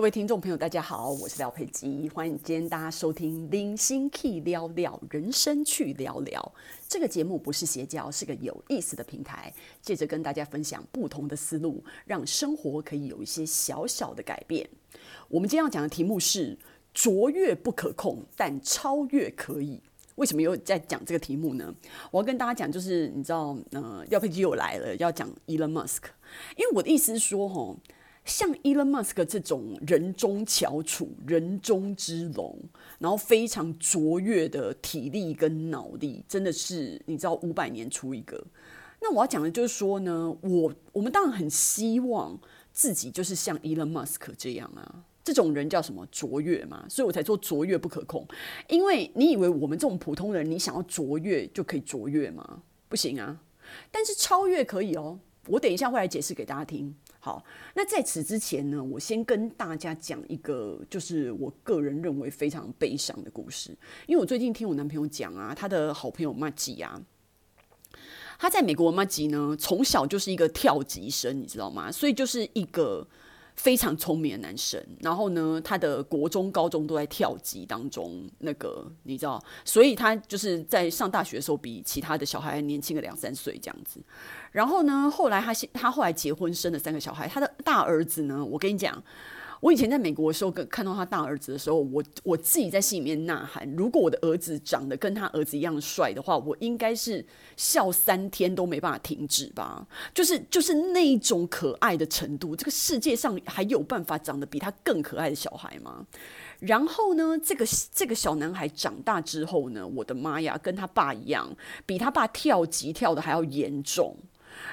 各位听众朋友，大家好，我是廖佩基，欢迎今天大家收听《零星 Key 聊聊人生去聊聊》这个节目，不是邪教，是个有意思的平台，借着跟大家分享不同的思路，让生活可以有一些小小的改变。我们今天要讲的题目是“卓越不可控，但超越可以”。为什么又在讲这个题目呢？我要跟大家讲，就是你知道，呃，廖佩基又来了，要讲 Elon Musk，因为我的意思是说，吼。像 Elon Musk 这种人中翘楚、人中之龙，然后非常卓越的体力跟脑力，真的是你知道五百年出一个。那我要讲的就是说呢，我我们当然很希望自己就是像 Elon Musk 这样啊，这种人叫什么卓越嘛，所以我才说卓越不可控。因为你以为我们这种普通人，你想要卓越就可以卓越吗？不行啊，但是超越可以哦。我等一下会来解释给大家听。好，那在此之前呢，我先跟大家讲一个，就是我个人认为非常悲伤的故事。因为我最近听我男朋友讲啊，他的好朋友麦吉啊，他在美国麦吉呢，从小就是一个跳级生，你知道吗？所以就是一个。非常聪明的男生，然后呢，他的国中、高中都在跳级当中，那个你知道，所以他就是在上大学的时候比其他的小孩年轻个两三岁这样子。然后呢，后来他他后来结婚生了三个小孩，他的大儿子呢，我跟你讲。我以前在美国的时候，跟看到他大儿子的时候，我我自己在心里面呐喊：如果我的儿子长得跟他儿子一样帅的话，我应该是笑三天都没办法停止吧。就是就是那种可爱的程度，这个世界上还有办法长得比他更可爱的小孩吗？然后呢，这个这个小男孩长大之后呢，我的妈呀，跟他爸一样，比他爸跳级跳得还要严重。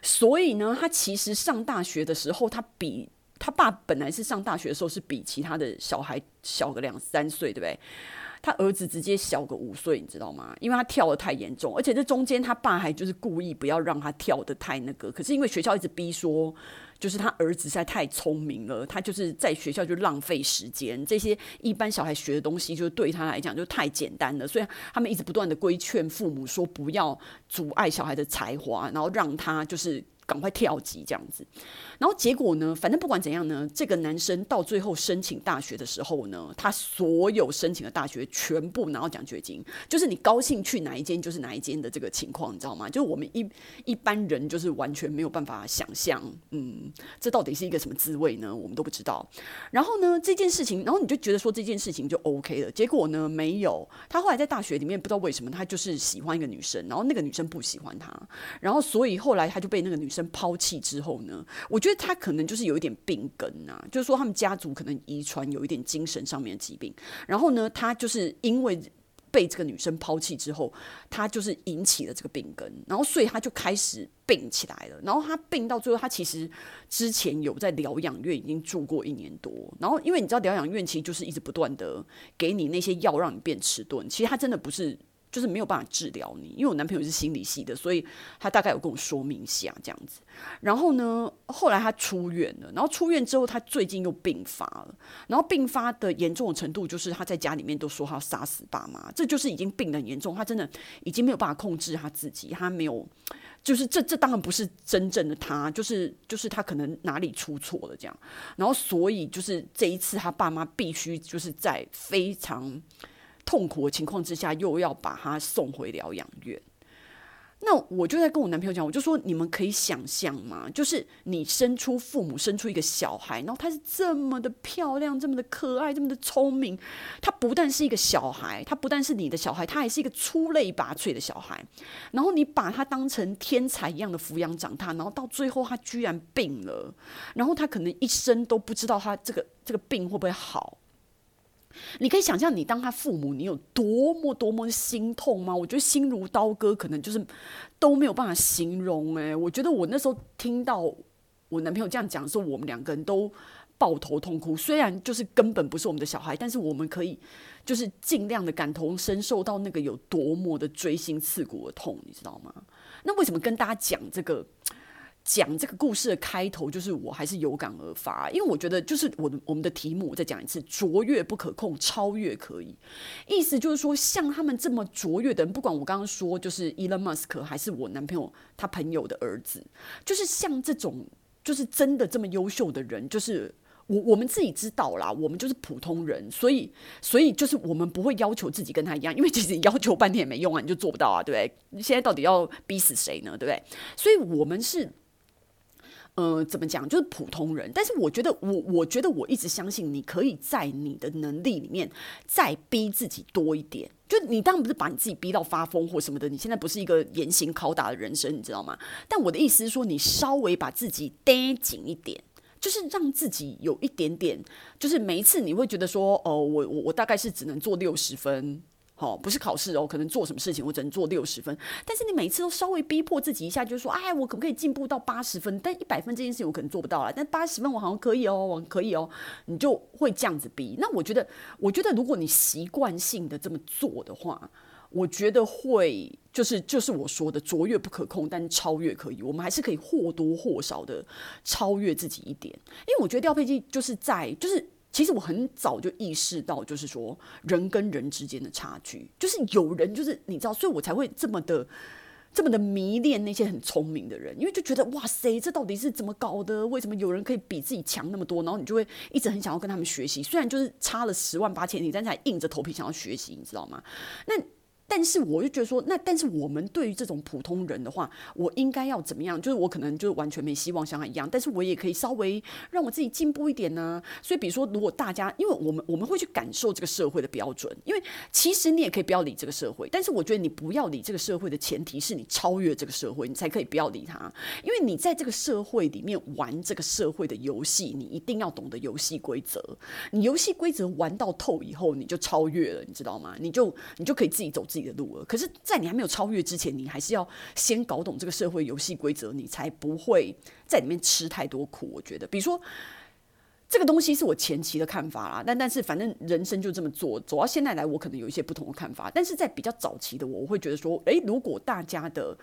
所以呢，他其实上大学的时候，他比。他爸本来是上大学的时候是比其他的小孩小个两三岁，对不对？他儿子直接小个五岁，你知道吗？因为他跳得太严重，而且这中间他爸还就是故意不要让他跳得太那个。可是因为学校一直逼说，就是他儿子实在太聪明了，他就是在学校就浪费时间。这些一般小孩学的东西，就是对他来讲就太简单了，所以他们一直不断的规劝父母说，不要阻碍小孩的才华，然后让他就是。赶快跳级这样子，然后结果呢？反正不管怎样呢，这个男生到最后申请大学的时候呢，他所有申请的大学全部拿到奖学金，就是你高兴去哪一间就是哪一间的这个情况，你知道吗？就是我们一一般人就是完全没有办法想象，嗯，这到底是一个什么滋味呢？我们都不知道。然后呢，这件事情，然后你就觉得说这件事情就 OK 了，结果呢，没有。他后来在大学里面不知道为什么，他就是喜欢一个女生，然后那个女生不喜欢他，然后所以后来他就被那个女生。抛弃之后呢，我觉得他可能就是有一点病根啊，就是说他们家族可能遗传有一点精神上面的疾病。然后呢，他就是因为被这个女生抛弃之后，他就是引起了这个病根，然后所以他就开始病起来了。然后他病到最后，他其实之前有在疗养院已经住过一年多。然后因为你知道疗养院其实就是一直不断的给你那些药让你变迟钝，其实他真的不是。就是没有办法治疗你，因为我男朋友是心理系的，所以他大概有跟我说明一下这样子。然后呢，后来他出院了，然后出院之后，他最近又病发了。然后病发的严重的程度，就是他在家里面都说他要杀死爸妈，这就是已经病得很严重，他真的已经没有办法控制他自己，他没有，就是这这当然不是真正的他，就是就是他可能哪里出错了这样。然后所以就是这一次，他爸妈必须就是在非常。痛苦的情况之下，又要把他送回疗养院。那我就在跟我男朋友讲，我就说：你们可以想象吗？就是你生出父母，生出一个小孩，然后他是这么的漂亮，这么的可爱，这么的聪明。他不但是一个小孩，他不但是你的小孩，他还是一个出类拔萃的小孩。然后你把他当成天才一样的抚养长大，然后到最后他居然病了，然后他可能一生都不知道他这个这个病会不会好。你可以想象，你当他父母，你有多么多么心痛吗？我觉得心如刀割，可能就是都没有办法形容。诶，我觉得我那时候听到我男朋友这样讲的时候，我们两个人都抱头痛哭。虽然就是根本不是我们的小孩，但是我们可以就是尽量的感同身受到那个有多么的锥心刺骨的痛，你知道吗？那为什么跟大家讲这个？讲这个故事的开头，就是我还是有感而发，因为我觉得就是我的我们的题目，我再讲一次：卓越不可控，超越可以。意思就是说，像他们这么卓越的人，不管我刚刚说就是 Elon Musk，还是我男朋友他朋友的儿子，就是像这种就是真的这么优秀的人，就是我我们自己知道啦，我们就是普通人，所以所以就是我们不会要求自己跟他一样，因为其实要求半天也没用啊，你就做不到啊，对不对？你现在到底要逼死谁呢？对不对？所以我们是。呃，怎么讲？就是普通人，但是我觉得我，我觉得我一直相信，你可以在你的能力里面再逼自己多一点。就你当然不是把你自己逼到发疯或什么的，你现在不是一个严刑拷打的人生，你知道吗？但我的意思是说，你稍微把自己盯紧一点，就是让自己有一点点，就是每一次你会觉得说，哦、我我我大概是只能做六十分。哦，不是考试哦，可能做什么事情我只能做六十分，但是你每次都稍微逼迫自己一下，就是说，哎，我可不可以进步到八十分？但一百分这件事情我可能做不到了，但八十分我好像可以哦，我可以哦，你就会这样子逼。那我觉得，我觉得如果你习惯性的这么做的话，我觉得会就是就是我说的卓越不可控，但超越可以。我们还是可以或多或少的超越自己一点，因为我觉得调配机就是在就是。其实我很早就意识到，就是说人跟人之间的差距，就是有人就是你知道，所以我才会这么的这么的迷恋那些很聪明的人，因为就觉得哇塞，这到底是怎么搞的？为什么有人可以比自己强那么多？然后你就会一直很想要跟他们学习，虽然就是差了十万八千里，但是还硬着头皮想要学习，你知道吗？那。但是我就觉得说，那但是我们对于这种普通人的话，我应该要怎么样？就是我可能就完全没希望像他一样，但是我也可以稍微让我自己进步一点呢、所以比如说，如果大家，因为我们我们会去感受这个社会的标准，因为其实你也可以不要理这个社会，但是我觉得你不要理这个社会的前提是你超越这个社会，你才可以不要理他。因为你在这个社会里面玩这个社会的游戏，你一定要懂得游戏规则。你游戏规则玩到透以后，你就超越了，你知道吗？你就你就可以自己走自己的路了。可是，在你还没有超越之前，你还是要先搞懂这个社会游戏规则，你才不会在里面吃太多苦。我觉得，比如说这个东西是我前期的看法啦，但但是反正人生就这么做，走到现在来，我可能有一些不同的看法。但是在比较早期的我，我会觉得说，诶，如果大家的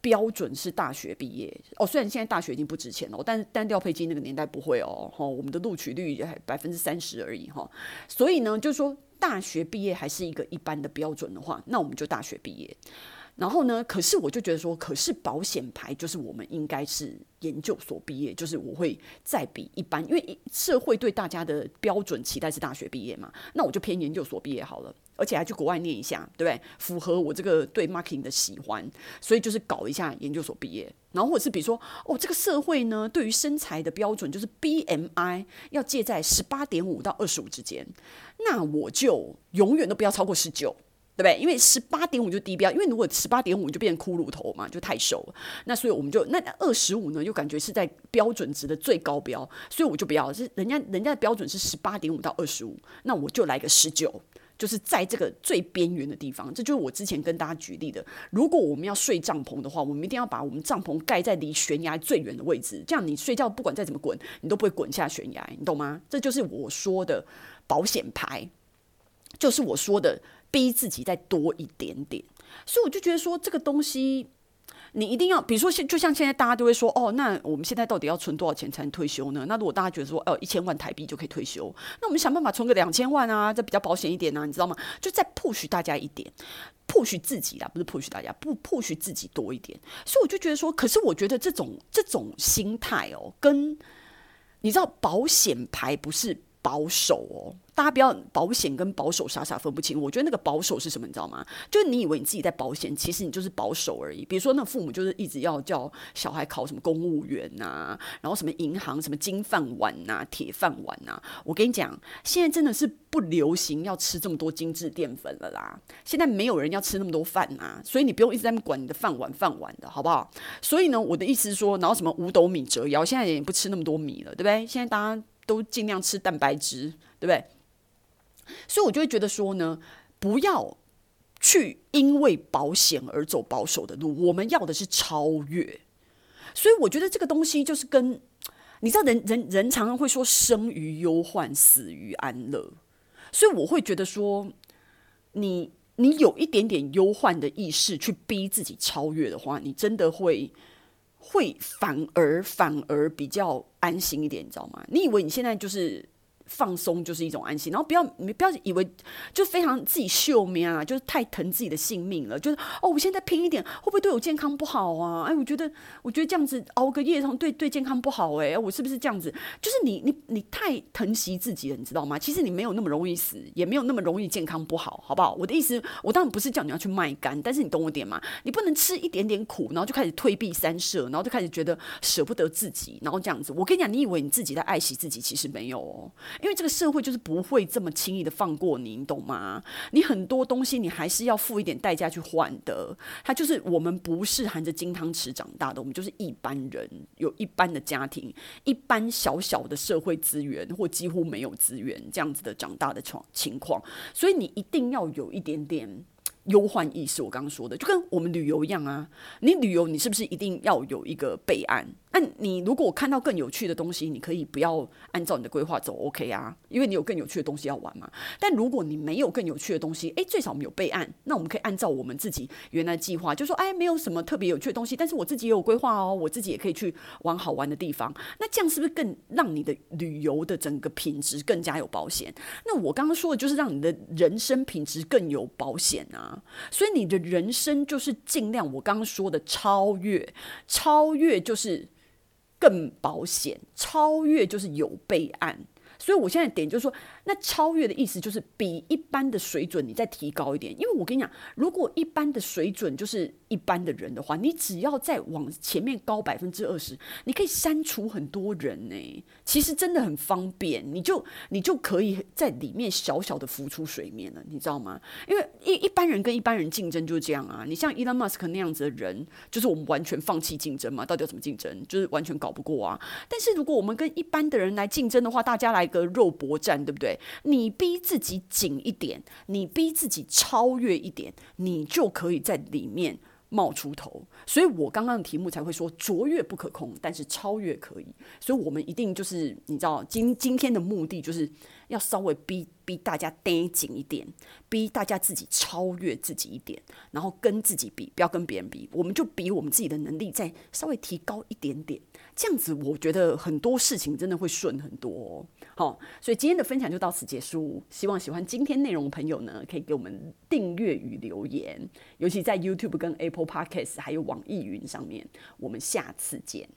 标准是大学毕业哦，虽然现在大学已经不值钱了，但但调配机那个年代不会哦，哈，我们的录取率百分之三十而已哈，所以呢，就是说。大学毕业还是一个一般的标准的话，那我们就大学毕业。然后呢，可是我就觉得说，可是保险牌就是我们应该是研究所毕业，就是我会再比一般，因为社会对大家的标准期待是大学毕业嘛，那我就偏研究所毕业好了，而且还去国外念一下，对不对？符合我这个对 marketing 的喜欢，所以就是搞一下研究所毕业。然后或者是比如说，哦，这个社会呢，对于身材的标准就是 BMI 要介在十八点五到二十五之间。那我就永远都不要超过十九，对不对？因为十八点五就低标，因为如果十八点五就变成骷髅头嘛，就太瘦了。那所以我们就那二十五呢，又感觉是在标准值的最高标，所以我就不要。是人家人家的标准是十八点五到二十五，那我就来个十九，就是在这个最边缘的地方。这就是我之前跟大家举例的，如果我们要睡帐篷的话，我们一定要把我们帐篷盖在离悬崖最远的位置，这样你睡觉不管再怎么滚，你都不会滚下悬崖，你懂吗？这就是我说的。保险牌就是我说的，逼自己再多一点点，所以我就觉得说这个东西，你一定要，比如说，就像现在大家都会说，哦，那我们现在到底要存多少钱才能退休呢？那如果大家觉得说，哦，一千万台币就可以退休，那我们想办法存个两千万啊，这比较保险一点啊，你知道吗？就再 push 大家一点，push 自己啦，不是 push 大家，不 push 自己多一点。所以我就觉得说，可是我觉得这种这种心态哦，跟你知道保险牌不是。保守哦，大家不要保险跟保守傻傻分不清。我觉得那个保守是什么，你知道吗？就是你以为你自己在保险，其实你就是保守而已。比如说，那父母就是一直要叫小孩考什么公务员呐、然后什么银行什么金饭碗呐、铁饭碗呐。我跟你讲，现在真的是不流行要吃这么多精致淀粉了啦。现在没有人要吃那么多饭呐，所以你不用一直在管你的饭碗饭碗的好不好？所以呢，我的意思是说，然后什么五斗米折腰，现在也不吃那么多米了，对不对？现在大家。都尽量吃蛋白质，对不对？所以我就会觉得说呢，不要去因为保险而走保守的路。我们要的是超越。所以我觉得这个东西就是跟你知道人，人人常常会说生于忧患，死于安乐。所以我会觉得说，你你有一点点忧患的意识去逼自己超越的话，你真的会。会反而反而比较安心一点，你知道吗？你以为你现在就是放松就是一种安心，然后不要你不要以为就非常自己秀命啊，就是太疼自己的性命了，就是哦，我现在拼一点，会不会对我健康不好啊？哎，我觉得我觉得这样子熬个夜，对对健康不好哎，我是不是这样子？就是你你你太疼惜自己了，你知道吗？其实你没有那么容易死，也没有那么容易健康不好，好不好？我的意思，我当然不是叫你要去卖肝，但是你懂我点吗？你不能吃一点点苦，然后就开始退避三舍，然后就开始觉得舍不得自己，然后这样子。我跟你讲，你以为你自己在爱惜自己，其实没有哦。因为这个社会就是不会这么轻易的放过你，你懂吗？你很多东西你还是要付一点代价去换的。他就是我们不是含着金汤匙长大的，我们就是一般人，有一般的家庭，一般小小的社会资源或几乎没有资源这样子的长大的情情况，所以你一定要有一点点。忧患意识，我刚刚说的，就跟我们旅游一样啊。你旅游，你是不是一定要有一个备案？那你如果看到更有趣的东西，你可以不要按照你的规划走，OK 啊？因为你有更有趣的东西要玩嘛。但如果你没有更有趣的东西，诶，最少我们有备案，那我们可以按照我们自己原来计划，就说，哎，没有什么特别有趣的东西，但是我自己也有规划哦，我自己也可以去玩好玩的地方。那这样是不是更让你的旅游的整个品质更加有保险？那我刚刚说的就是让你的人生品质更有保险啊。所以你的人生就是尽量我刚刚说的超越，超越就是。更保险，超越就是有备案，所以我现在点就是说。那超越的意思就是比一般的水准你再提高一点，因为我跟你讲，如果一般的水准就是一般的人的话，你只要再往前面高百分之二十，你可以删除很多人呢。其实真的很方便，你就你就可以在里面小小的浮出水面了，你知道吗？因为一一般人跟一般人竞争就是这样啊。你像 Elon Musk 那样子的人，就是我们完全放弃竞争嘛，到底要怎么竞争？就是完全搞不过啊。但是如果我们跟一般的人来竞争的话，大家来个肉搏战，对不对？你逼自己紧一点，你逼自己超越一点，你就可以在里面冒出头。所以我刚刚的题目才会说卓越不可控，但是超越可以。所以我们一定就是你知道，今今天的目的就是要稍微逼逼大家盯紧一点，逼大家自己超越自己一点，然后跟自己比，不要跟别人比，我们就比我们自己的能力再稍微提高一点点。这样子，我觉得很多事情真的会顺很多。好，所以今天的分享就到此结束。希望喜欢今天内容的朋友呢，可以给我们订阅与留言，尤其在 YouTube 跟 Apple Podcast 还有网易云上面。我们下次见。